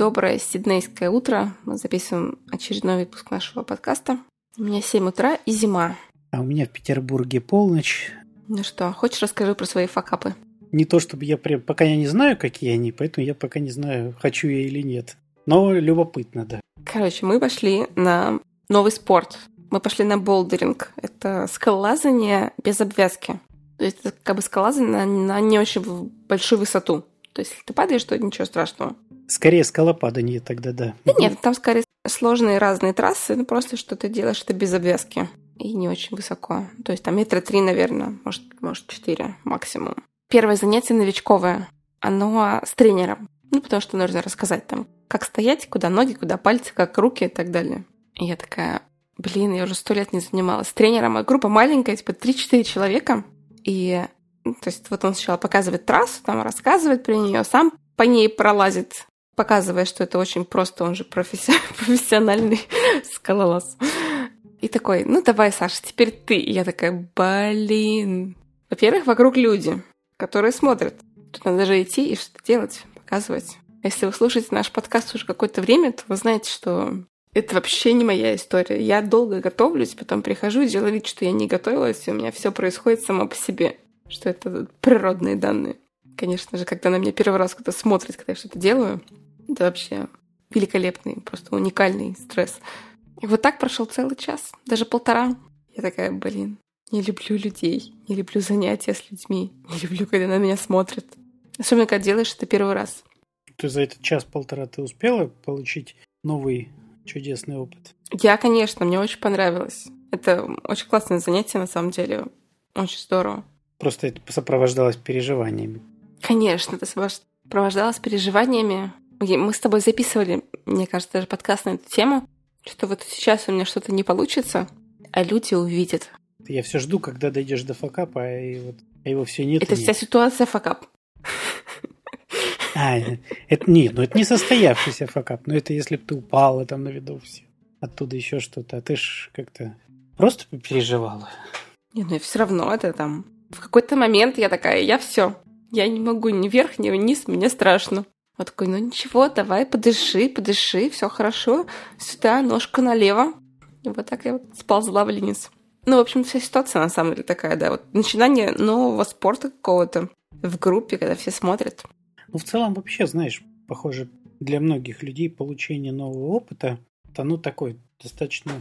Доброе сиднейское утро. Мы записываем очередной выпуск нашего подкаста. У меня 7 утра и зима. А у меня в Петербурге полночь. Ну что, хочешь расскажи про свои факапы? Не то чтобы я прям, пока я не знаю, какие они, поэтому я пока не знаю, хочу я или нет. Но любопытно, да. Короче, мы пошли на новый спорт. Мы пошли на болдеринг. Это скалолазание без обвязки. То есть это как бы скалолазание на, на не очень большую высоту. То есть если ты падаешь, то ничего страшного. Скорее скалопадание тогда, да. Да нет, там скорее сложные разные трассы, ну просто что ты делаешь это без обвязки и не очень высоко. То есть там метра три, наверное, может, может четыре максимум. Первое занятие новичковое. Оно с тренером. Ну, потому что нужно рассказать там, как стоять, куда ноги, куда пальцы, как руки и так далее. И я такая, блин, я уже сто лет не занималась тренером. А группа маленькая, типа 3-4 человека. И ну, то есть вот он сначала показывает трассу, там рассказывает про нее, сам по ней пролазит, показывая, что это очень просто, он же профессиональный скалолаз. И такой, ну давай, Саша, теперь ты. И я такая, блин. Во-первых, вокруг люди, которые смотрят. Тут надо же идти и что-то делать, показывать. Если вы слушаете наш подкаст уже какое-то время, то вы знаете, что это вообще не моя история. Я долго готовлюсь, потом прихожу делаю вид, что я не готовилась, и у меня все происходит само по себе. Что это природные данные. Конечно же, когда на меня первый раз кто-то смотрит, когда я что-то делаю, это вообще великолепный, просто уникальный стресс. И вот так прошел целый час, даже полтора. Я такая, блин, не люблю людей, не люблю занятия с людьми, не люблю, когда на меня смотрят. Особенно, когда делаешь это первый раз. Ты за этот час-полтора ты успела получить новый чудесный опыт? Я, конечно, мне очень понравилось. Это очень классное занятие, на самом деле. Очень здорово. Просто это сопровождалось переживаниями. Конечно, это сопровождалось переживаниями. Мы с тобой записывали, мне кажется, даже подкаст на эту тему что вот сейчас у меня что-то не получится, а люди увидят. Я все жду, когда дойдешь до факапа, а, и вот, а его все нет. Это вся нет. ситуация факап. А, это нет, ну это не состоявшийся факап, но это если бы ты упала там на виду все. Оттуда еще что-то, а ты ж как-то просто переживала. Не, ну и все равно это там. В какой-то момент я такая, я все, я не могу ни вверх, ни вниз, мне страшно. Он такой, ну ничего, давай, подыши, подыши, все хорошо. Сюда, ножка налево. И вот так я вот сползла вниз. Ну, в общем, вся ситуация на самом деле такая, да. Вот начинание нового спорта какого-то в группе, когда все смотрят. Ну, в целом, вообще, знаешь, похоже, для многих людей получение нового опыта, это, ну, такой достаточно,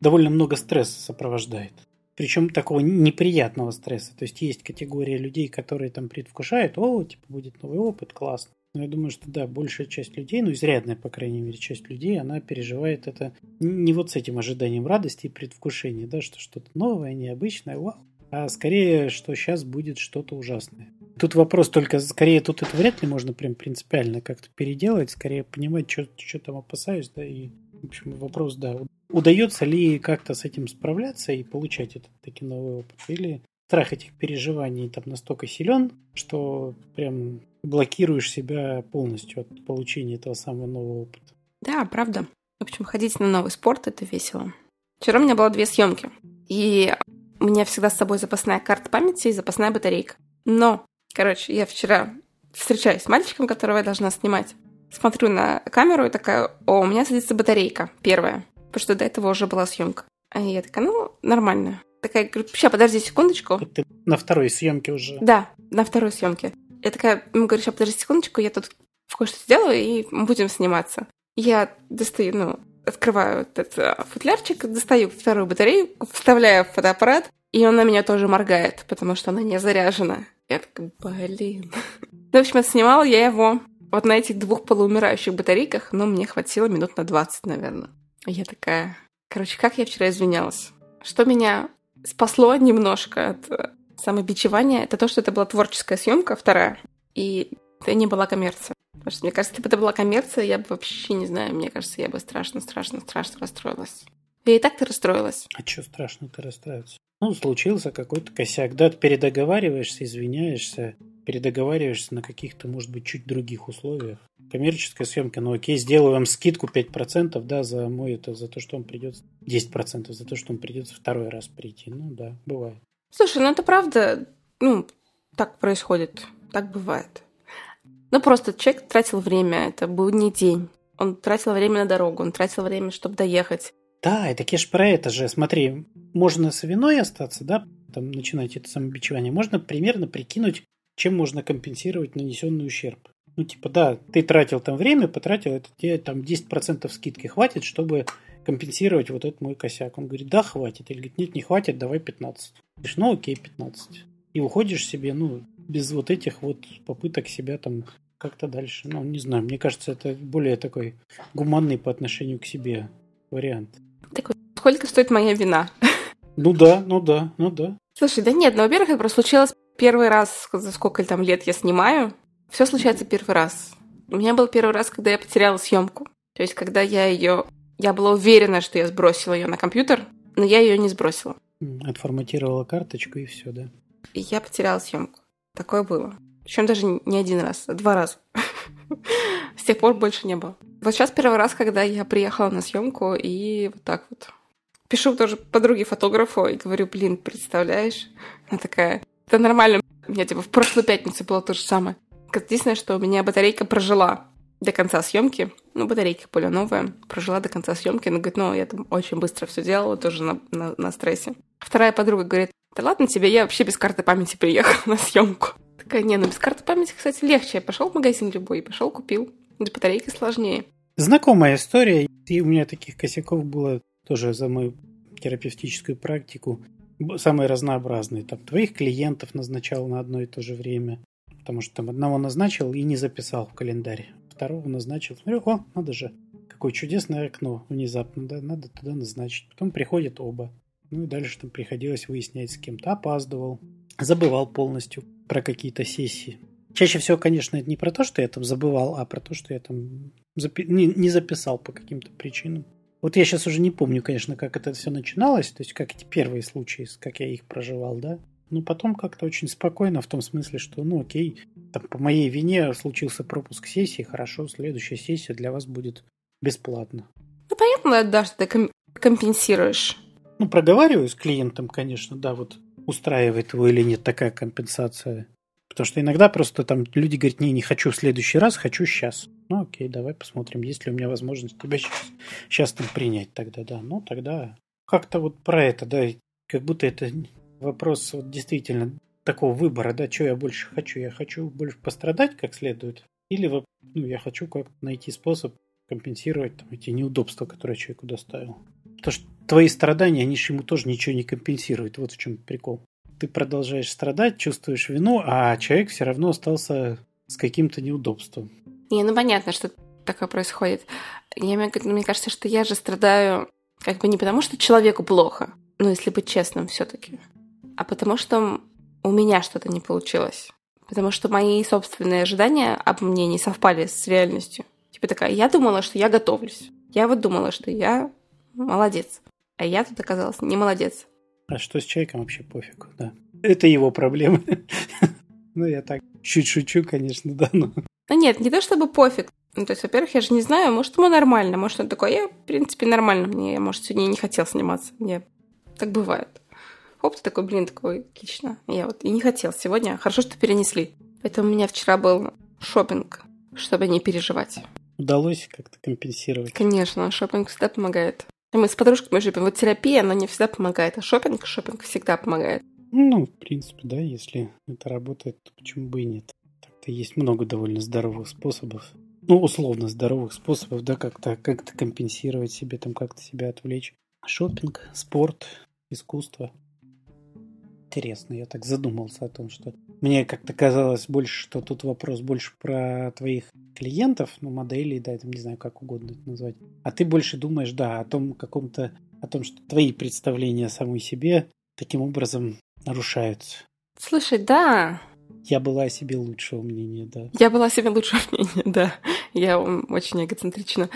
довольно много стресса сопровождает. Причем такого неприятного стресса. То есть есть категория людей, которые там предвкушают, о, типа, будет новый опыт, классно. Но я думаю, что да, большая часть людей, ну изрядная, по крайней мере, часть людей, она переживает это не вот с этим ожиданием радости и предвкушения, да, что что-то новое, необычное, вау, а скорее, что сейчас будет что-то ужасное. Тут вопрос только, скорее, тут это вряд ли можно прям принципиально как-то переделать, скорее понимать, что, что там опасаюсь, да, и, в общем, вопрос, да, удается ли как-то с этим справляться и получать этот таки новый опыт, или страх этих переживаний там настолько силен, что прям блокируешь себя полностью от получения этого самого нового опыта. Да, правда. В общем, ходить на новый спорт – это весело. Вчера у меня было две съемки, и у меня всегда с собой запасная карта памяти и запасная батарейка. Но, короче, я вчера встречаюсь с мальчиком, которого я должна снимать. Смотрю на камеру и такая, о, у меня садится батарейка, первая. Потому что до этого уже была съемка. А я такая, ну, нормально. Такая, говорю, сейчас, подожди секундочку. Ты на второй съемке уже. Да, на второй съемке. Я такая, ему говорю, сейчас подожди секундочку, я тут кое-что сделаю, и будем сниматься. Я достаю, ну, открываю этот э, футлярчик, достаю вторую батарею, вставляю в фотоаппарат, и он на меня тоже моргает, потому что она не заряжена. Я такая, блин. Ну, в общем, снимала я его вот на этих двух полуумирающих батарейках, но мне хватило минут на 20, наверное. Я такая... Короче, как я вчера извинялась? Что меня спасло немножко от э, самобичевание — это то, что это была творческая съемка, вторая, и это не была коммерция. Потому что, мне кажется, если бы это была коммерция, я бы вообще не знаю, мне кажется, я бы страшно, страшно, страшно расстроилась. Я и так-то расстроилась. А что страшно ты расстраиваться? Ну, случился какой-то косяк. Да, ты передоговариваешься, извиняешься, передоговариваешься на каких-то, может быть, чуть других условиях. коммерческой съемки, ну окей, сделаю вам скидку 5%, да, за мой это, за то, что он придет 10% за то, что он придется второй раз прийти. Ну да, бывает. Слушай, ну это правда, ну, так происходит, так бывает. Ну, просто человек тратил время, это был не день. Он тратил время на дорогу, он тратил время, чтобы доехать. Да, это кеш про это же. Смотри, можно с виной остаться, да, там начинать это самобичевание. Можно примерно прикинуть, чем можно компенсировать нанесенный ущерб. Ну, типа, да, ты тратил там время, потратил, это тебе там 10% скидки хватит, чтобы компенсировать вот этот мой косяк. Он говорит, да, хватит. Или говорит, нет, не хватит, давай 15. Говоришь, ну окей, 15. И уходишь себе, ну, без вот этих вот попыток себя там как-то дальше. Ну, не знаю, мне кажется, это более такой гуманный по отношению к себе вариант. Так сколько стоит моя вина? Ну да, ну да, ну да. Слушай, да нет, ну, во-первых, это просто случилось первый раз, за сколько там лет я снимаю. Все случается первый раз. У меня был первый раз, когда я потеряла съемку. То есть, когда я ее... Я была уверена, что я сбросила ее на компьютер, но я ее не сбросила. Отформатировала карточку и все, да? И я потеряла съемку. Такое было. Причем даже не один раз, а два раза. С тех пор больше не было. Вот сейчас первый раз, когда я приехала на съемку и вот так вот пишу тоже подруге фотографу и говорю, блин, представляешь? Она такая, это нормально. У меня типа в прошлую пятницу было то же самое. Единственное, что у меня батарейка прожила до конца съемки. Ну, батарейка более новая. Прожила до конца съемки. Она говорит, ну, я там очень быстро все делала, тоже на, на, на стрессе. Вторая подруга говорит, да ладно тебе, я вообще без карты памяти приехала на съемку. Такая, не, ну без карты памяти, кстати, легче. Я пошел в магазин любой, пошел купил. С батарейкой сложнее. Знакомая история. И у меня таких косяков было тоже за мою терапевтическую практику. Самые разнообразные. Там твоих клиентов назначал на одно и то же время. Потому что там одного назначил и не записал в календарь. Второго назначил. Смотрю, о, надо же. Какое чудесное окно внезапно. Да, надо туда назначить. Потом приходят оба. Ну и дальше там приходилось выяснять с кем-то. Опаздывал. Забывал полностью про какие-то сессии. Чаще всего, конечно, это не про то, что я там забывал, а про то, что я там запи- не, не записал по каким-то причинам. Вот я сейчас уже не помню, конечно, как это все начиналось, то есть как эти первые случаи, как я их проживал, да. Но потом как-то очень спокойно, в том смысле, что, ну окей, там по моей вине случился пропуск сессии, хорошо, следующая сессия для вас будет бесплатно. Ну, понятно, да, что ты ком- компенсируешь. Ну, проговариваю с клиентом, конечно, да, вот устраивает его или нет такая компенсация. Потому что иногда просто там люди говорят, не, не хочу в следующий раз, хочу сейчас. Ну окей, давай посмотрим, есть ли у меня возможность тебя сейчас, сейчас там принять тогда, да. Ну тогда как-то вот про это, да, как будто это вопрос вот действительно такого выбора, да, что я больше хочу. Я хочу больше пострадать как следует, или ну, я хочу как найти способ компенсировать там, эти неудобства, которые человеку доставил. Потому что твои страдания, они же ему тоже ничего не компенсируют. Вот в чем прикол. Ты продолжаешь страдать, чувствуешь вину, а человек все равно остался с каким-то неудобством. Не, ну понятно, что такое происходит. Я, мне кажется, что я же страдаю как бы не потому, что человеку плохо, ну, если быть честным все таки а потому что у меня что-то не получилось. Потому что мои собственные ожидания об мне не совпали с реальностью. Типа такая, я думала, что я готовлюсь. Я вот думала, что я молодец. А я тут оказалась не молодец. А что с человеком вообще пофигу, да. Это его проблемы. Ну, я так чуть шучу, конечно, да, но... Ну нет, не то чтобы пофиг. Ну, то есть, во-первых, я же не знаю, может, ему нормально, может, он такой, я, в принципе, нормально мне, я, может, сегодня не хотел сниматься. Мне так бывает. Оп, ты такой, блин, такой, отлично. Я вот и не хотел сегодня. Хорошо, что перенесли. Поэтому у меня вчера был шопинг, чтобы не переживать. Удалось как-то компенсировать? Конечно, шопинг всегда помогает. Мы с подружками живем. Вот терапия, она не всегда помогает, а шопинг, шопинг всегда помогает. Ну, в принципе, да, если это работает, то почему бы и нет. Так-то есть много довольно здоровых способов. Ну, условно здоровых способов, да, как-то как компенсировать себе, там как-то себя отвлечь. Шопинг, спорт, искусство. Интересно, я так задумался о том, что мне как-то казалось больше, что тут вопрос больше про твоих клиентов, ну, моделей, да, там, не знаю, как угодно это назвать. А ты больше думаешь, да, о том каком-то, о том, что твои представления о самой себе таким образом нарушаются. Слушай, да. Я была о себе лучшего мнения, да. Я была о себе лучшего мнения, да. Я очень эгоцентрична.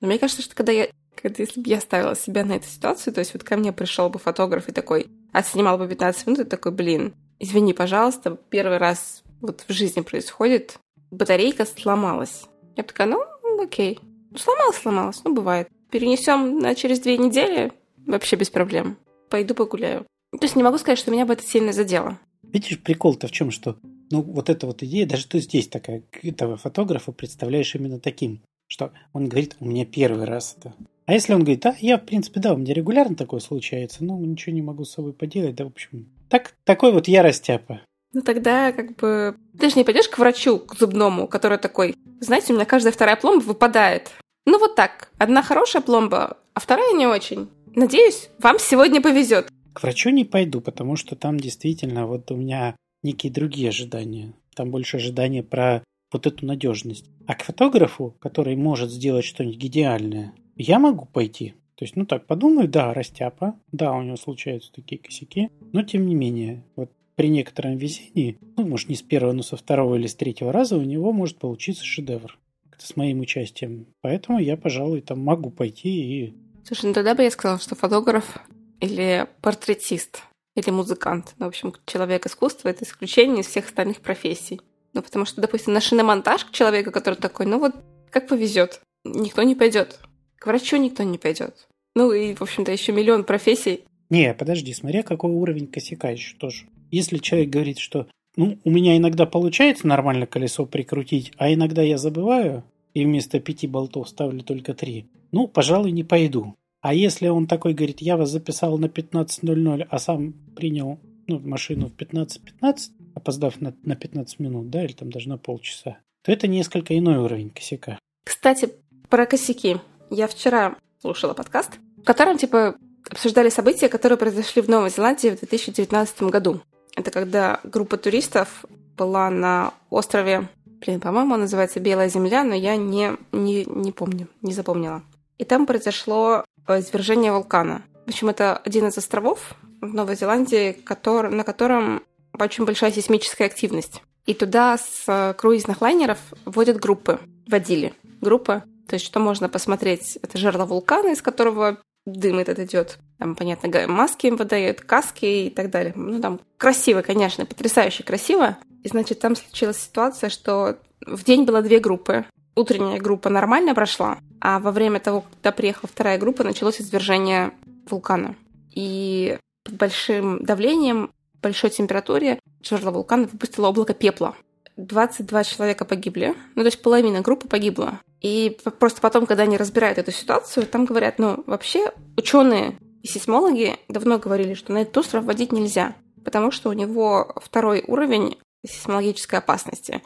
Но мне кажется, что когда я когда если бы я ставила себя на эту ситуацию, то есть вот ко мне пришел бы фотограф и такой отснимал бы 15 минут, и такой, блин, извини, пожалуйста, первый раз вот в жизни происходит, батарейка сломалась. Я такая, ну, окей. Ну, сломалась, сломалась, ну, бывает. Перенесем на через две недели, вообще без проблем. Пойду погуляю. То есть не могу сказать, что меня бы это сильно задело. Видишь, прикол-то в чем, что ну, вот эта вот идея, даже ты здесь такая, этого фотографа представляешь именно таким, что он говорит, у меня первый раз это. А если он говорит, да, я, в принципе, да, у меня регулярно такое случается, ну, ничего не могу с собой поделать, да, в общем, так, такой вот я растяпа. Ну тогда как бы... Ты же не пойдешь к врачу, к зубному, который такой, знаете, у меня каждая вторая пломба выпадает. Ну вот так, одна хорошая пломба, а вторая не очень. Надеюсь, вам сегодня повезет. К врачу не пойду, потому что там действительно вот у меня некие другие ожидания. Там больше ожидания про вот эту надежность. А к фотографу, который может сделать что-нибудь идеальное, я могу пойти. То есть, ну так, подумаю, да, растяпа, да, у него случаются такие косяки, но тем не менее, вот при некотором везении, ну, может, не с первого, но со второго или с третьего раза у него может получиться шедевр с моим участием. Поэтому я, пожалуй, там могу пойти и... Слушай, ну тогда бы я сказала, что фотограф или портретист, или музыкант. Ну, в общем, человек искусства — это исключение из всех остальных профессий. Ну, потому что, допустим, на шиномонтаж к человеку, который такой, ну вот, как повезет, никто не пойдет. К врачу никто не пойдет. Ну и, в общем-то, еще миллион профессий. Не, подожди, смотря какой уровень косяка еще тоже. Если человек говорит, что ну, у меня иногда получается нормально колесо прикрутить, а иногда я забываю, и вместо пяти болтов ставлю только три, ну, пожалуй, не пойду. А если он такой говорит, я вас записал на 15.00, а сам принял ну, машину в 15.15, опоздав на, на 15 минут, да, или там даже на полчаса, то это несколько иной уровень косяка. Кстати, про косяки. Я вчера слушала подкаст, в котором, типа, обсуждали события, которые произошли в Новой Зеландии в 2019 году. Это когда группа туристов была на острове, блин, по-моему, называется Белая Земля, но я не, не, не помню, не запомнила. И там произошло э, извержение вулкана. В общем, это один из островов в Новой Зеландии, который, на котором очень большая сейсмическая активность. И туда с э, круизных лайнеров водят группы, водили группы. То есть, что можно посмотреть? Это жерло вулкана, из которого дым этот идет. Там, понятно, маски им выдают, каски и так далее. Ну, там красиво, конечно, потрясающе красиво. И, значит, там случилась ситуация, что в день было две группы. Утренняя группа нормально прошла, а во время того, когда приехала вторая группа, началось извержение вулкана. И под большим давлением, большой температуре жерло вулкана выпустило облако пепла. 22 человека погибли, ну то есть половина группы погибла. И просто потом, когда они разбирают эту ситуацию, там говорят, ну вообще ученые и сейсмологи давно говорили, что на этот остров водить нельзя, потому что у него второй уровень сейсмологической опасности.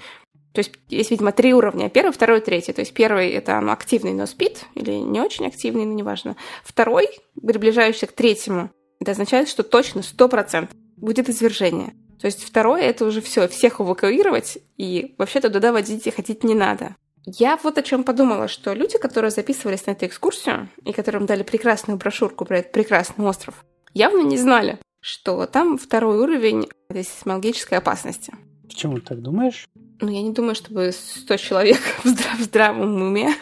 То есть есть, видимо, три уровня. Первый, второй, третий. То есть первый — это ну, активный, но спит, или не очень активный, но неважно. Второй, приближающийся к третьему, это означает, что точно, сто процентов будет извержение. То есть второе — это уже все, всех эвакуировать, и вообще-то туда водить и ходить не надо. Я вот о чем подумала, что люди, которые записывались на эту экскурсию и которым дали прекрасную брошюрку про этот прекрасный остров, явно не знали, что там второй уровень сейсмологической опасности. Почему ты так думаешь? Ну, я не думаю, чтобы 100 человек в, здрав- в здравом уме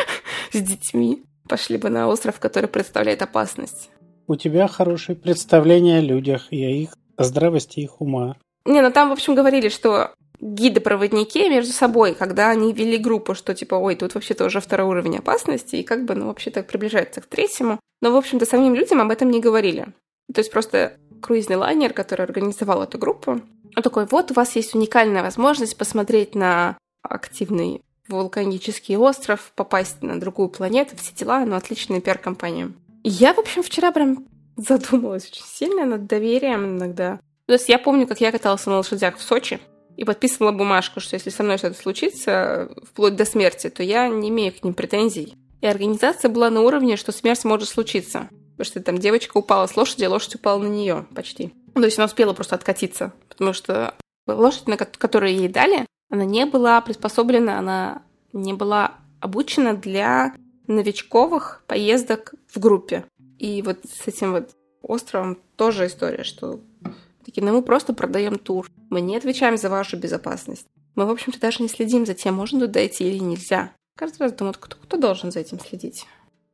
с детьми пошли бы на остров, который представляет опасность. У тебя хорошее представление о людях и о их здравости их ума. Не, ну там, в общем, говорили, что гиды-проводники между собой, когда они вели группу, что типа, ой, тут вообще-то уже второй уровень опасности, и как бы, ну, вообще-то приближается к третьему. Но, в общем-то, самим людям об этом не говорили. То есть просто круизный лайнер, который организовал эту группу, он такой, вот у вас есть уникальная возможность посмотреть на активный вулканический остров, попасть на другую планету, все дела, ну, отличная пиар-компания. Я, в общем, вчера прям задумалась очень сильно над доверием иногда. То есть я помню, как я каталась на лошадях в Сочи и подписывала бумажку, что если со мной что-то случится, вплоть до смерти, то я не имею к ним претензий. И организация была на уровне, что смерть может случиться. Потому что там девочка упала с лошади, а лошадь упала на нее почти. Ну, то есть она успела просто откатиться. Потому что лошадь, на которую ей дали, она не была приспособлена, она не была обучена для новичковых поездок в группе. И вот с этим вот островом тоже история, что такие, ну мы просто продаем тур. Мы не отвечаем за вашу безопасность. Мы, в общем-то, даже не следим за тем, можно туда дойти или нельзя. Каждый раз думают, кто, кто должен за этим следить.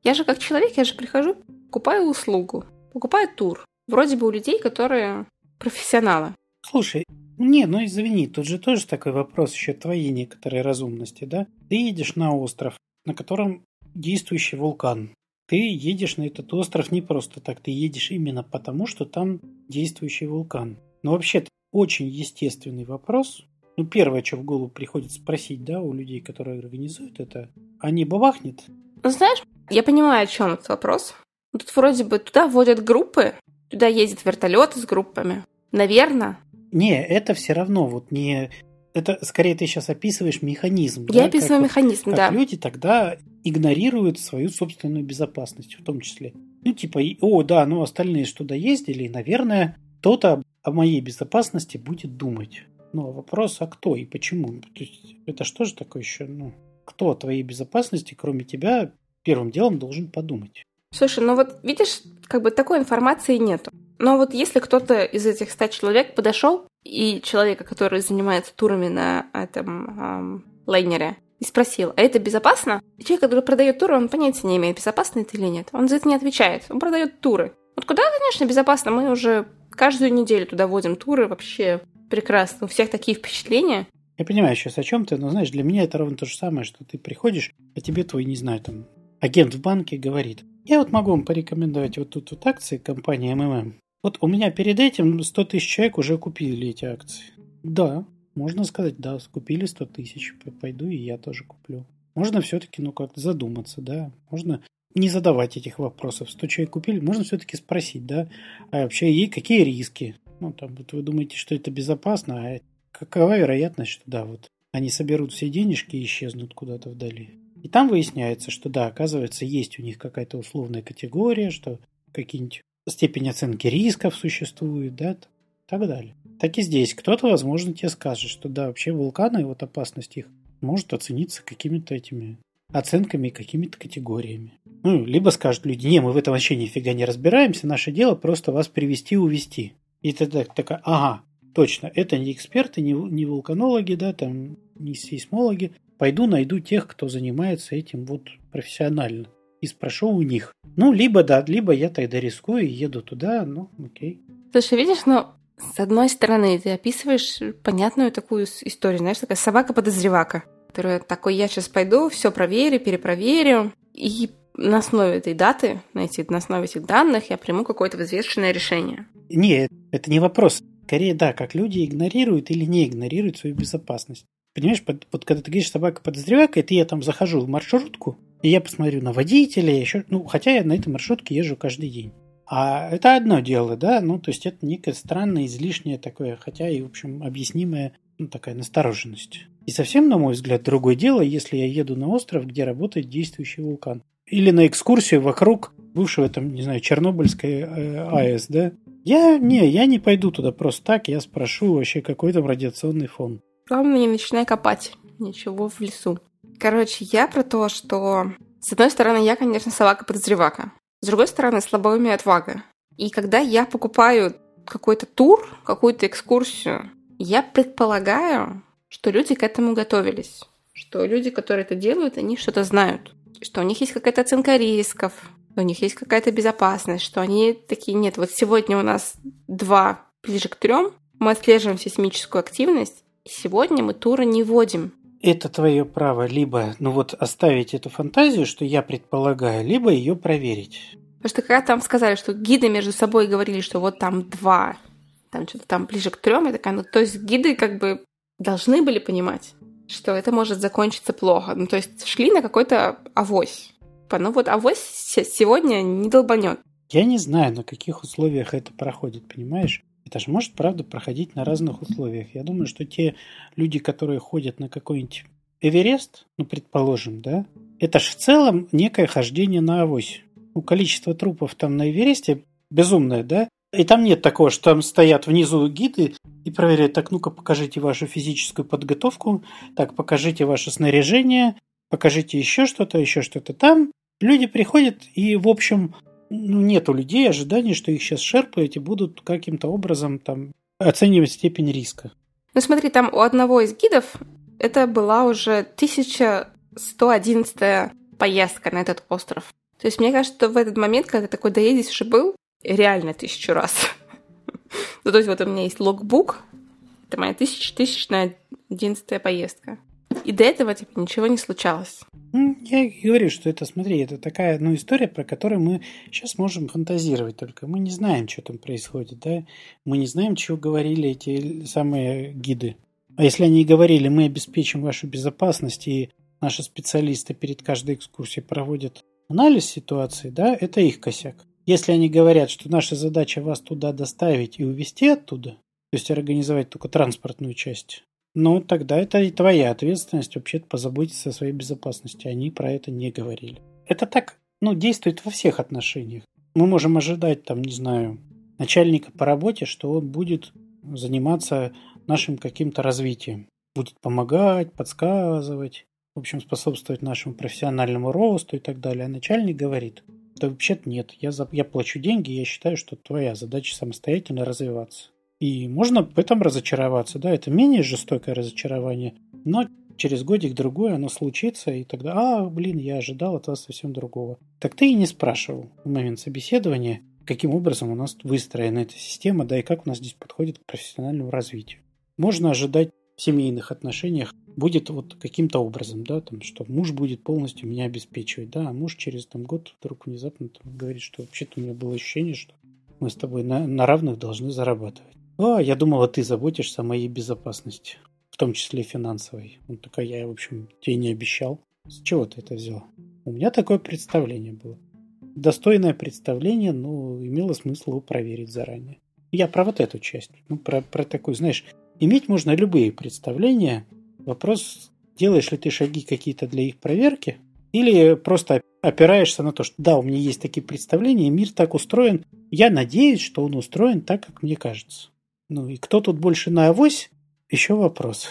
Я же как человек, я же прихожу, покупаю услугу, покупаю тур. Вроде бы у людей, которые профессионалы. Слушай, Не, ну извини, тут же тоже такой вопрос еще твоей некоторой разумности, да? Ты едешь на остров, на котором действующий вулкан. Ты едешь на этот остров не просто так, ты едешь именно потому, что там действующий вулкан. Но вообще очень естественный вопрос. Ну, первое, что в голову приходит спросить, да, у людей, которые организуют это, а не бабахнет? Ну, знаешь, я понимаю, о чем этот вопрос. Тут вроде бы туда водят группы, туда ездят вертолеты с группами. Наверное. Не, это все равно вот не... Это скорее ты сейчас описываешь механизм. Я да? описываю как, механизм, как да. люди тогда игнорируют свою собственную безопасность в том числе. Ну, типа, о, да, ну остальные что туда ездили, и, наверное, кто-то о моей безопасности будет думать. Но вопрос, а кто и почему? То есть, это что же такое еще, ну, кто о твоей безопасности, кроме тебя, первым делом должен подумать? Слушай, ну вот видишь, как бы такой информации нету. Но вот если кто-то из этих ста человек подошел и человека, который занимается турами на этом эм, лайнере, и спросил, а это безопасно? И человек, который продает туры, он понятия не имеет, безопасно это или нет. Он за это не отвечает. Он продает туры. Вот куда, конечно, безопасно. Мы уже каждую неделю туда водим туры. Вообще прекрасно. У всех такие впечатления. Я понимаю сейчас о чем ты, но знаешь, для меня это ровно то же самое, что ты приходишь, а тебе твой, не знаю, там, агент в банке говорит, я вот могу вам порекомендовать вот тут вот акции компании МММ. Вот у меня перед этим 100 тысяч человек уже купили эти акции. Да, можно сказать, да, купили 100 тысяч, пойду и я тоже куплю. Можно все-таки, ну, как задуматься, да. Можно не задавать этих вопросов. 100 человек купили, можно все-таки спросить, да, а вообще и какие риски? Ну, там, вот вы думаете, что это безопасно, а какова вероятность, что да, вот они соберут все денежки и исчезнут куда-то вдали. И там выясняется, что да, оказывается, есть у них какая-то условная категория, что какие-нибудь степень оценки рисков существует, да, так далее. Так и здесь. Кто-то, возможно, тебе скажет, что да, вообще вулканы и вот опасность их может оцениться какими-то этими оценками и какими-то категориями. Ну, либо скажут люди, не, мы в этом вообще нифига не разбираемся, наше дело просто вас привести и увести. И ты так, такая, ага, точно, это не эксперты, не, не вулканологи, да, там, не сейсмологи. Пойду найду тех, кто занимается этим вот профессионально. И спрошу у них. Ну, либо да, либо я тогда рискую и еду туда, ну, окей. Слушай, видишь, ну, с одной стороны, ты описываешь понятную такую историю, знаешь, такая собака-подозревака, которая такой, я сейчас пойду, все проверю, перепроверю, и на основе этой даты, на, эти, на основе этих данных я приму какое-то взвешенное решение. Нет, это не вопрос. Скорее, да, как люди игнорируют или не игнорируют свою безопасность. Понимаешь, под, вот когда ты говоришь собака подозревака, это я там захожу в маршрутку, и я посмотрю на водителя, еще, ну, хотя я на этой маршрутке езжу каждый день. А это одно дело, да, ну, то есть это некое странное, излишнее такое, хотя и, в общем, объяснимая, ну, такая настороженность. И совсем, на мой взгляд, другое дело, если я еду на остров, где работает действующий вулкан. Или на экскурсию вокруг бывшего, там, не знаю, Чернобыльской э, АЭС, да. Я, не, я не пойду туда просто так, я спрошу вообще, какой там радиационный фон. Главное, не начинай копать ничего в лесу. Короче, я про то, что... С одной стороны, я, конечно, собака-подозревака. С другой стороны, слабоумие отвага. И когда я покупаю какой-то тур, какую-то экскурсию, я предполагаю, что люди к этому готовились. Что люди, которые это делают, они что-то знают. Что у них есть какая-то оценка рисков, у них есть какая-то безопасность, что они такие, нет, вот сегодня у нас два ближе к трем, мы отслеживаем сейсмическую активность, и сегодня мы туры не вводим. Это твое право либо, ну вот, оставить эту фантазию, что я предполагаю, либо ее проверить. Потому что когда там сказали, что гиды между собой говорили, что вот там два, там что-то там ближе к трем, я такая, ну то есть гиды как бы должны были понимать, что это может закончиться плохо. Ну то есть шли на какой-то авось. Ну вот авось сегодня не долбанет. Я не знаю, на каких условиях это проходит, понимаешь? Это же может, правда, проходить на разных условиях. Я думаю, что те люди, которые ходят на какой-нибудь Эверест, ну, предположим, да, это же в целом некое хождение на авось. Ну, количество трупов там на Эвересте безумное, да? И там нет такого, что там стоят внизу гиды и проверяют, так, ну-ка, покажите вашу физическую подготовку, так, покажите ваше снаряжение, покажите еще что-то, еще что-то там. Люди приходят и, в общем, нет у людей ожиданий, что их сейчас шерпы эти будут каким-то образом там оценивать степень риска. Ну смотри, там у одного из гидов это была уже 1111 поездка на этот остров. То есть мне кажется, что в этот момент, когда такой доедешь уже был, реально тысячу раз. ну, то есть вот у меня есть логбук, Это моя тысяч тысячная одиннадцатая поездка. И до этого типа ничего не случалось. Я говорю, что это, смотри, это такая ну, история, про которую мы сейчас можем фантазировать только. Мы не знаем, что там происходит, да? Мы не знаем, чего говорили эти самые гиды. А если они говорили, мы обеспечим вашу безопасность, и наши специалисты перед каждой экскурсией проводят анализ ситуации, да, это их косяк. Если они говорят, что наша задача вас туда доставить и увезти оттуда, то есть организовать только транспортную часть, ну, тогда это и твоя ответственность вообще-то позаботиться о своей безопасности. Они про это не говорили. Это так, ну, действует во всех отношениях. Мы можем ожидать, там, не знаю, начальника по работе, что он будет заниматься нашим каким-то развитием. Будет помогать, подсказывать, в общем, способствовать нашему профессиональному росту и так далее. А начальник говорит, да вообще-то нет, я, за, я плачу деньги, я считаю, что твоя задача самостоятельно развиваться. И можно в этом разочароваться, да, это менее жестокое разочарование, но через годик-другой оно случится, и тогда, а, блин, я ожидал от вас совсем другого. Так ты и не спрашивал в момент собеседования, каким образом у нас выстроена эта система, да и как у нас здесь подходит к профессиональному развитию. Можно ожидать в семейных отношениях будет вот каким-то образом, да, там, что муж будет полностью меня обеспечивать, да, а муж через там год вдруг внезапно там, говорит, что вообще-то у меня было ощущение, что мы с тобой на, на равных должны зарабатывать. «А, я думала, ты заботишься о моей безопасности, в том числе финансовой». Он такой, я, в общем, тебе не обещал. С чего ты это взял? У меня такое представление было. Достойное представление, но имело смысл его проверить заранее. Я про вот эту часть. Ну, про, про такую, знаешь, иметь можно любые представления. Вопрос, делаешь ли ты шаги какие-то для их проверки, или просто опираешься на то, что да, у меня есть такие представления, мир так устроен. Я надеюсь, что он устроен так, как мне кажется. Ну и кто тут больше на авось? Еще вопрос.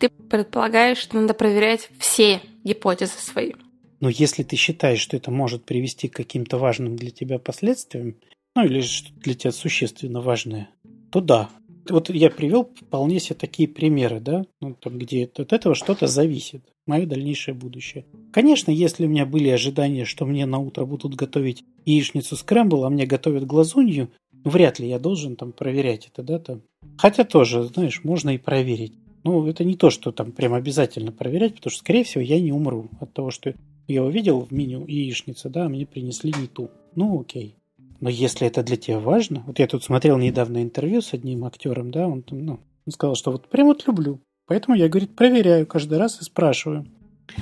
Ты предполагаешь, что надо проверять все гипотезы свои. Но если ты считаешь, что это может привести к каким-то важным для тебя последствиям, ну или что для тебя существенно важное, то да. Вот я привел вполне себе такие примеры, да, ну, там, где от этого что-то зависит, мое дальнейшее будущее. Конечно, если у меня были ожидания, что мне на утро будут готовить яичницу скрэмбл, а мне готовят глазунью, вряд ли я должен там проверять это, да, там. Хотя тоже, знаешь, можно и проверить. Ну, это не то, что там прям обязательно проверять, потому что, скорее всего, я не умру от того, что я увидел в меню яичница, да, мне принесли не ту. Ну, окей. Но если это для тебя важно, вот я тут смотрел недавно интервью с одним актером, да, он, ну, он сказал, что вот прям вот люблю. Поэтому я, говорит, проверяю каждый раз и спрашиваю,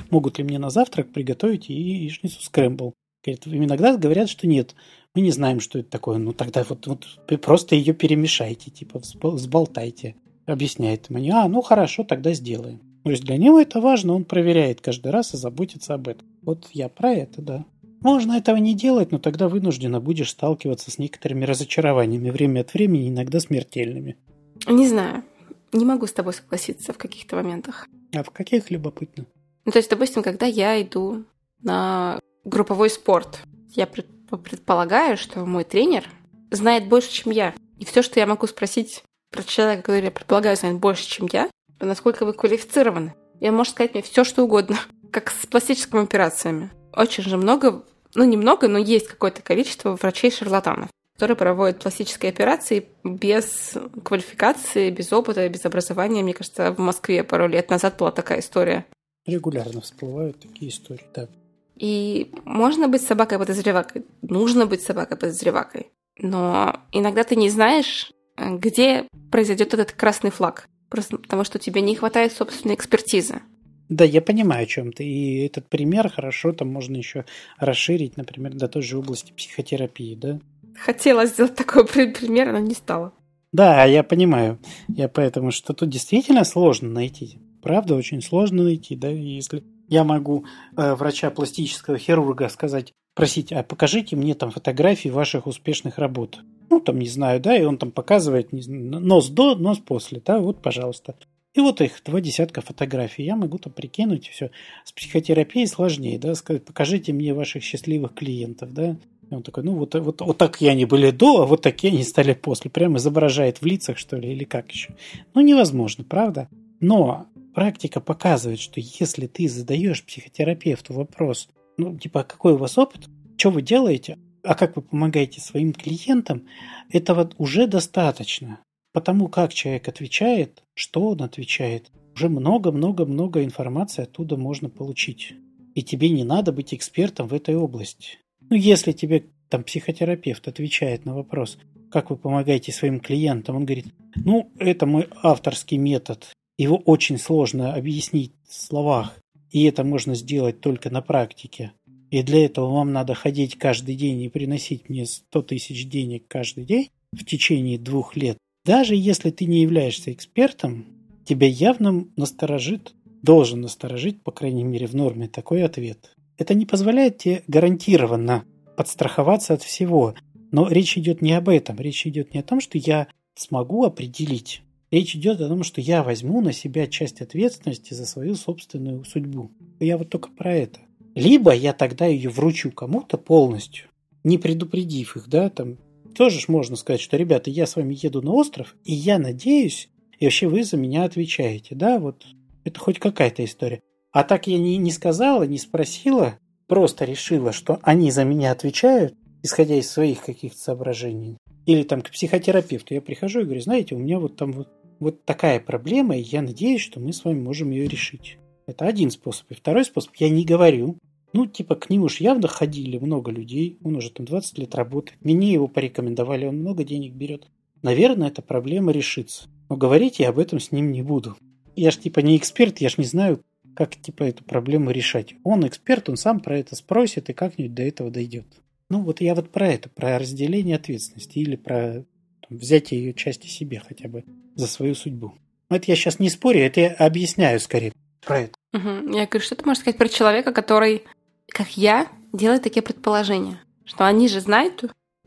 могут ли мне на завтрак приготовить яичницу скрэмбл. Говорит, иногда говорят, что нет, мы не знаем, что это такое. Ну тогда вот, вот просто ее перемешайте, типа взболтайте. Объясняет мне, а, ну хорошо, тогда сделаем. То есть для него это важно, он проверяет каждый раз и заботится об этом. Вот я про это, да. Можно этого не делать, но тогда вынуждена будешь сталкиваться с некоторыми разочарованиями время от времени, иногда смертельными. Не знаю. Не могу с тобой согласиться в каких-то моментах. А в каких любопытно? Ну, то есть, допустим, когда я иду на групповой спорт. Я предполагаю, что мой тренер знает больше, чем я. И все, что я могу спросить про человека, который, я предполагаю, знает больше, чем я, насколько вы квалифицированы. И он может сказать мне все, что угодно, как с пластическими операциями. Очень же много, ну немного, но есть какое-то количество врачей-шарлатанов, которые проводят пластические операции без квалификации, без опыта, без образования. Мне кажется, в Москве пару лет назад была такая история. Регулярно всплывают такие истории, да. И можно быть собакой подозревакой, нужно быть собакой подозревакой. Но иногда ты не знаешь, где произойдет этот красный флаг. Просто потому, что тебе не хватает собственной экспертизы. Да, я понимаю, о чем ты. И этот пример хорошо там можно еще расширить, например, до той же области психотерапии, да? Хотела сделать такой пример, но не стала. Да, я понимаю. Я поэтому, что тут действительно сложно найти. Правда, очень сложно найти, да, если я могу э, врача пластического хирурга сказать, просить, а покажите мне там фотографии ваших успешных работ. Ну, там, не знаю, да, и он там показывает не знаю, нос до, нос после, да, вот, пожалуйста. И вот их два десятка фотографий. Я могу там прикинуть все. С психотерапией сложнее, да, сказать, покажите мне ваших счастливых клиентов, да. И он такой, ну вот, вот, вот так они были до, а вот такие они стали после. Прямо изображает в лицах, что ли, или как еще. Ну, невозможно, правда? Но практика показывает, что если ты задаешь психотерапевту вопрос, ну, типа, а какой у вас опыт, что вы делаете, а как вы помогаете своим клиентам, этого уже достаточно. потому как человек отвечает, что он отвечает, уже много-много-много информации оттуда можно получить. И тебе не надо быть экспертом в этой области. Ну, если тебе там психотерапевт отвечает на вопрос, как вы помогаете своим клиентам, он говорит, ну, это мой авторский метод, его очень сложно объяснить в словах, и это можно сделать только на практике. И для этого вам надо ходить каждый день и приносить мне 100 тысяч денег каждый день в течение двух лет. Даже если ты не являешься экспертом, тебя явно насторожит, должен насторожить, по крайней мере в норме, такой ответ. Это не позволяет тебе гарантированно подстраховаться от всего. Но речь идет не об этом. Речь идет не о том, что я смогу определить. Речь идет о том, что я возьму на себя часть ответственности за свою собственную судьбу. Я вот только про это. Либо я тогда ее вручу кому-то полностью, не предупредив их, да, там тоже ж можно сказать, что, ребята, я с вами еду на остров, и я надеюсь, и вообще вы за меня отвечаете, да, вот это хоть какая-то история. А так я не, не сказала, не спросила, просто решила, что они за меня отвечают, исходя из своих каких-то соображений. Или там к психотерапевту я прихожу и говорю, знаете, у меня вот там вот, вот такая проблема, и я надеюсь, что мы с вами можем ее решить. Это один способ. И второй способ, я не говорю. Ну, типа, к нему же явно ходили много людей, он уже там 20 лет работает, мне его порекомендовали, он много денег берет. Наверное, эта проблема решится. Но говорить я об этом с ним не буду. Я ж типа не эксперт, я ж не знаю, как типа эту проблему решать. Он эксперт, он сам про это спросит и как-нибудь до этого дойдет. Ну вот я вот про это, про разделение ответственности или про там, взятие ее части себе хотя бы за свою судьбу. Это я сейчас не спорю, это я объясняю скорее про это. Угу. Я говорю, что ты можешь сказать про человека, который, как я, делает такие предположения, что они же знают,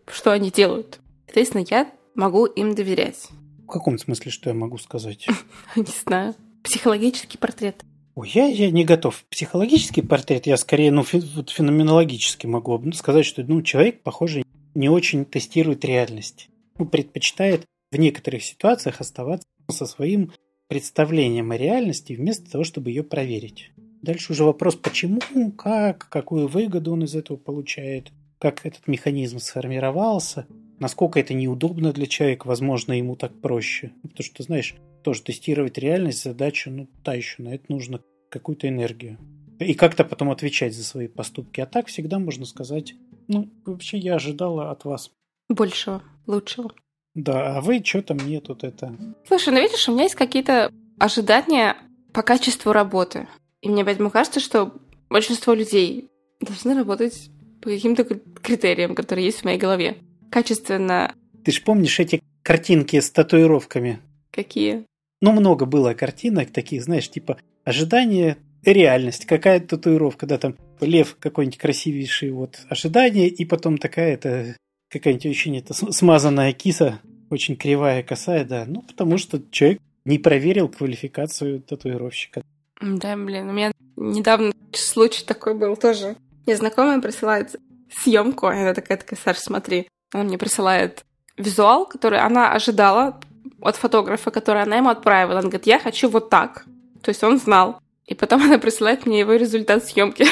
что они делают. Соответственно, я могу им доверять. В каком смысле, что я могу сказать? Не знаю. Психологический портрет. Ой, я, я не готов. Психологический портрет, я скорее, ну, вот феноменологически могу сказать, что ну, человек, похоже, не очень тестирует реальность. Ну, предпочитает в некоторых ситуациях оставаться со своим представлением о реальности вместо того, чтобы ее проверить. Дальше уже вопрос, почему, как, какую выгоду он из этого получает, как этот механизм сформировался, насколько это неудобно для человека, возможно, ему так проще. Потому что, знаешь, тоже тестировать реальность задача, ну, та еще, на это нужно какую-то энергию. И как-то потом отвечать за свои поступки. А так всегда можно сказать, ну, вообще я ожидала от вас. Большего, лучшего. Да, а вы что-то мне тут это... Слушай, ну видишь, у меня есть какие-то ожидания по качеству работы. И мне поэтому кажется, что большинство людей должны работать по каким-то критериям, которые есть в моей голове. Качественно. Ты ж помнишь эти картинки с татуировками? Какие? Ну, много было картинок таких, знаешь, типа ожидание реальность. Какая татуировка, да, там лев какой-нибудь красивейший, вот, ожидание, и потом такая это какая-нибудь очень это смазанная киса, очень кривая, косая, да. Ну, потому что человек не проверил квалификацию татуировщика. Да, блин, у меня недавно случай такой был тоже. Мне знакомая присылает съемку, она такая, такая, Саш, смотри. Она мне присылает визуал, который она ожидала от фотографа, который она ему отправила. Она говорит, я хочу вот так. То есть он знал. И потом она присылает мне его результат съемки.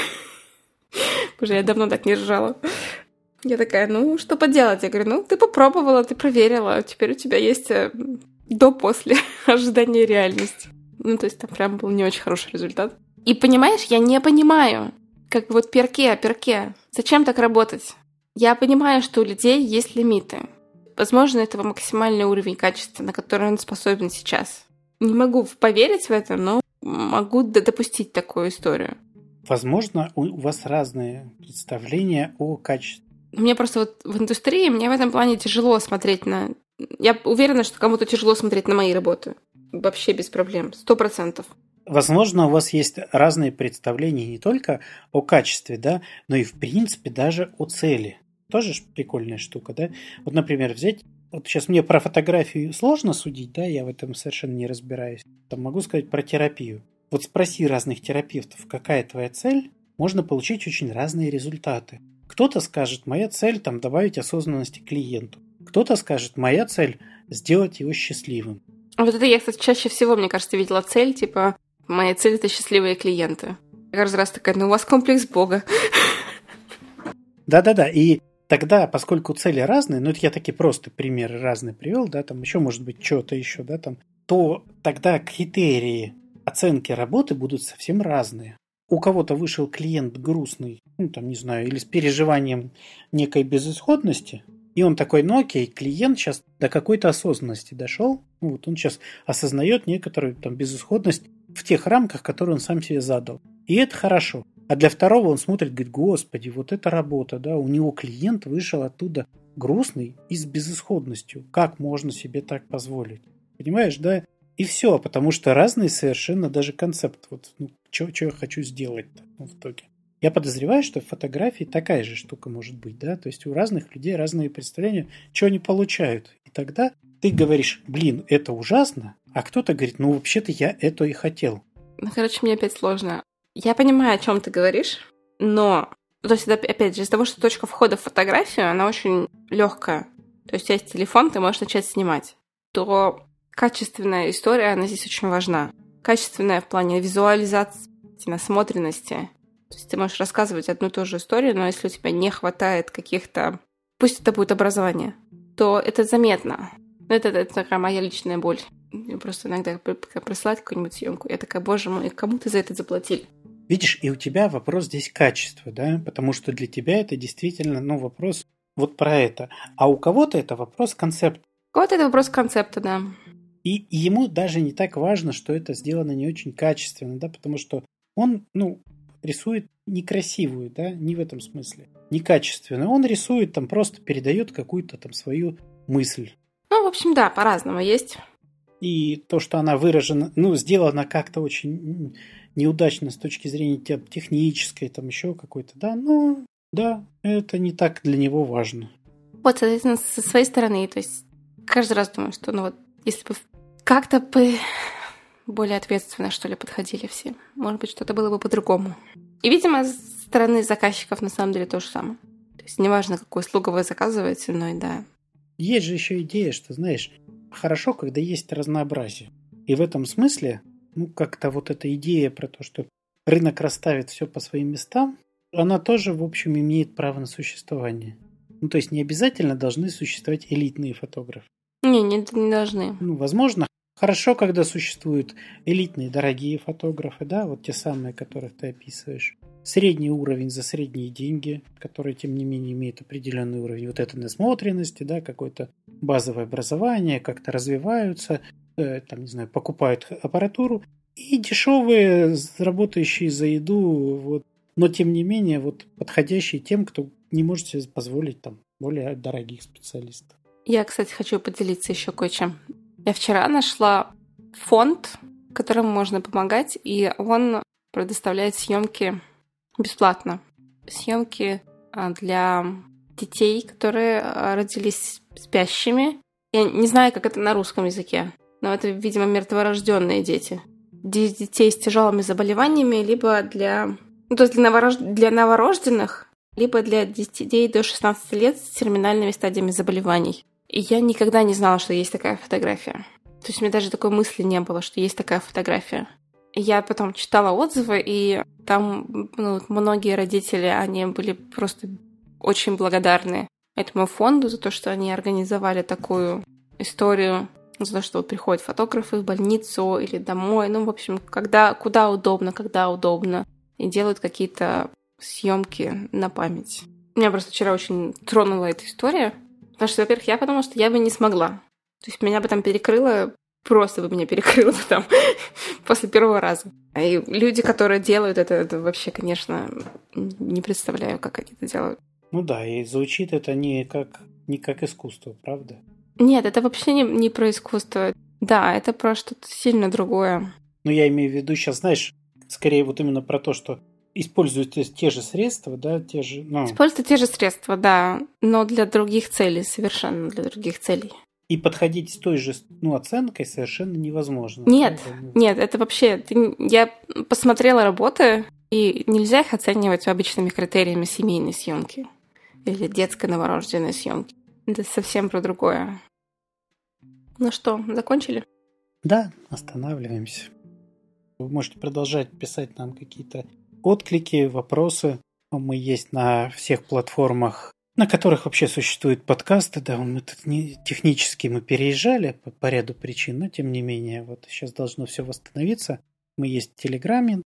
Боже, я давно так не ржала. Я такая, ну, что поделать? Я говорю, ну, ты попробовала, ты проверила, теперь у тебя есть э, до-после ожидания реальности. Ну, то есть там прям был не очень хороший результат. И понимаешь, я не понимаю, как вот перке, перке. Зачем так работать? Я понимаю, что у людей есть лимиты. Возможно, это максимальный уровень качества, на который он способен сейчас. Не могу поверить в это, но могу допустить такую историю. Возможно, у вас разные представления о качестве. Мне просто вот в индустрии, мне в этом плане тяжело смотреть на... Я уверена, что кому-то тяжело смотреть на мои работы. Вообще без проблем. Сто процентов. Возможно, у вас есть разные представления не только о качестве, да, но и в принципе даже о цели. Тоже прикольная штука, да? Вот, например, взять вот сейчас мне про фотографию сложно судить, да, я в этом совершенно не разбираюсь. Там могу сказать про терапию. Вот спроси разных терапевтов, какая твоя цель, можно получить очень разные результаты. Кто-то скажет, моя цель там добавить осознанности клиенту. Кто-то скажет, моя цель сделать его счастливым. А вот это я, кстати, чаще всего, мне кажется, видела цель, типа, моя цель это счастливые клиенты. Я каждый раз такая, ну у вас комплекс Бога. Да-да-да, и тогда, поскольку цели разные, ну это я такие просто примеры разные привел, да, там еще может быть что-то еще, да, там, то тогда критерии оценки работы будут совсем разные. У кого-то вышел клиент грустный, ну там, не знаю, или с переживанием некой безысходности, и он такой, ну окей, клиент сейчас до какой-то осознанности дошел, ну, вот он сейчас осознает некоторую там безысходность в тех рамках, которые он сам себе задал. И это хорошо. А для второго он смотрит, говорит, господи, вот это работа, да, у него клиент вышел оттуда грустный и с безысходностью. Как можно себе так позволить? Понимаешь, да? И все, потому что разные совершенно даже концепт. Вот, ну, что я хочу сделать-то ну, в итоге. Я подозреваю, что в фотографии такая же штука может быть, да, то есть у разных людей разные представления, что они получают. И тогда ты говоришь, блин, это ужасно, а кто-то говорит, ну вообще-то я это и хотел. Ну, короче, мне опять сложно. Я понимаю, о чем ты говоришь, но то есть, опять же, из-за того, что точка входа в фотографию, она очень легкая. То есть, у тебя есть телефон, ты можешь начать снимать. То качественная история, она здесь очень важна. Качественная в плане визуализации, насмотренности. То есть ты можешь рассказывать одну и ту же историю, но если у тебя не хватает каких-то... Пусть это будет образование, то это заметно. Это, это такая моя личная боль. Я просто иногда присылать какую-нибудь съемку, я такая, боже мой, кому ты за это заплатили? Видишь, и у тебя вопрос здесь качества, да, потому что для тебя это действительно, ну, вопрос вот про это. А у кого-то это вопрос концепта. У кого-то это вопрос концепта, да. И, и ему даже не так важно, что это сделано не очень качественно, да, потому что он, ну, рисует некрасивую, да, не в этом смысле, некачественно. Он рисует там, просто передает какую-то там свою мысль. Ну, в общем, да, по-разному есть. И то, что она выражена, ну, сделана как-то очень неудачно с точки зрения технической, там еще какой-то, да, ну, да, это не так для него важно. Вот, соответственно, со своей стороны, то есть каждый раз думаю, что, ну вот, если бы как-то бы более ответственно, что ли, подходили все, может быть, что-то было бы по-другому. И, видимо, с стороны заказчиков на самом деле то же самое. То есть неважно, какую услугу вы заказываете, но и да. Есть же еще идея, что, знаешь, хорошо, когда есть разнообразие. И в этом смысле ну, как-то вот эта идея про то, что рынок расставит все по своим местам, она тоже, в общем, имеет право на существование. Ну, то есть не обязательно должны существовать элитные фотографы. Не, не, не должны. Ну, возможно, хорошо, когда существуют элитные дорогие фотографы, да, вот те самые, которых ты описываешь. Средний уровень за средние деньги, которые, тем не менее, имеют определенный уровень вот этой насмотренности, да, какое-то базовое образование, как-то развиваются, Э, там, не знаю, покупают аппаратуру, и дешевые, работающие за еду, вот, но тем не менее вот подходящие тем, кто не может себе позволить там более дорогих специалистов. Я, кстати, хочу поделиться еще кое-чем. Я вчера нашла фонд, которому можно помогать, и он предоставляет съемки бесплатно. Съемки а, для детей, которые а, родились спящими. Я не знаю, как это на русском языке. Но это, видимо, мертворожденные дети. Детей с тяжелыми заболеваниями, либо для... Ну, то есть для, новорож... для новорожденных, либо для детей до 16 лет с терминальными стадиями заболеваний. И я никогда не знала, что есть такая фотография. То есть у меня даже такой мысли не было, что есть такая фотография. Я потом читала отзывы, и там ну, многие родители, они были просто очень благодарны этому фонду за то, что они организовали такую историю за то, что вот приходят фотографы в больницу или домой, ну, в общем, когда, куда удобно, когда удобно, и делают какие-то съемки на память. Меня просто вчера очень тронула эта история, потому что, во-первых, я подумала, что я бы не смогла. То есть меня бы там перекрыло, просто бы меня перекрыло там после первого раза. И люди, которые делают это, это вообще, конечно, не представляю, как они это делают. Ну да, и звучит это не как, не как искусство, правда? Нет, это вообще не, не про искусство. Да, это про что-то сильно другое. Ну, я имею в виду сейчас, знаешь, скорее вот именно про то, что используют те же средства, да, те же... Ну... Используют те же средства, да, но для других целей, совершенно для других целей. И подходить с той же ну, оценкой совершенно невозможно. Нет, правда? нет, это вообще... Я посмотрела работы, и нельзя их оценивать обычными критериями семейной съемки или детской новорожденной съемки. Это совсем про другое. Ну что, закончили? Да, останавливаемся. Вы можете продолжать писать нам какие-то отклики, вопросы. Мы есть на всех платформах на которых вообще существуют подкасты, да, мы тут не, технически мы переезжали по, по ряду причин, но тем не менее, вот сейчас должно все восстановиться. Мы есть в Телеграме,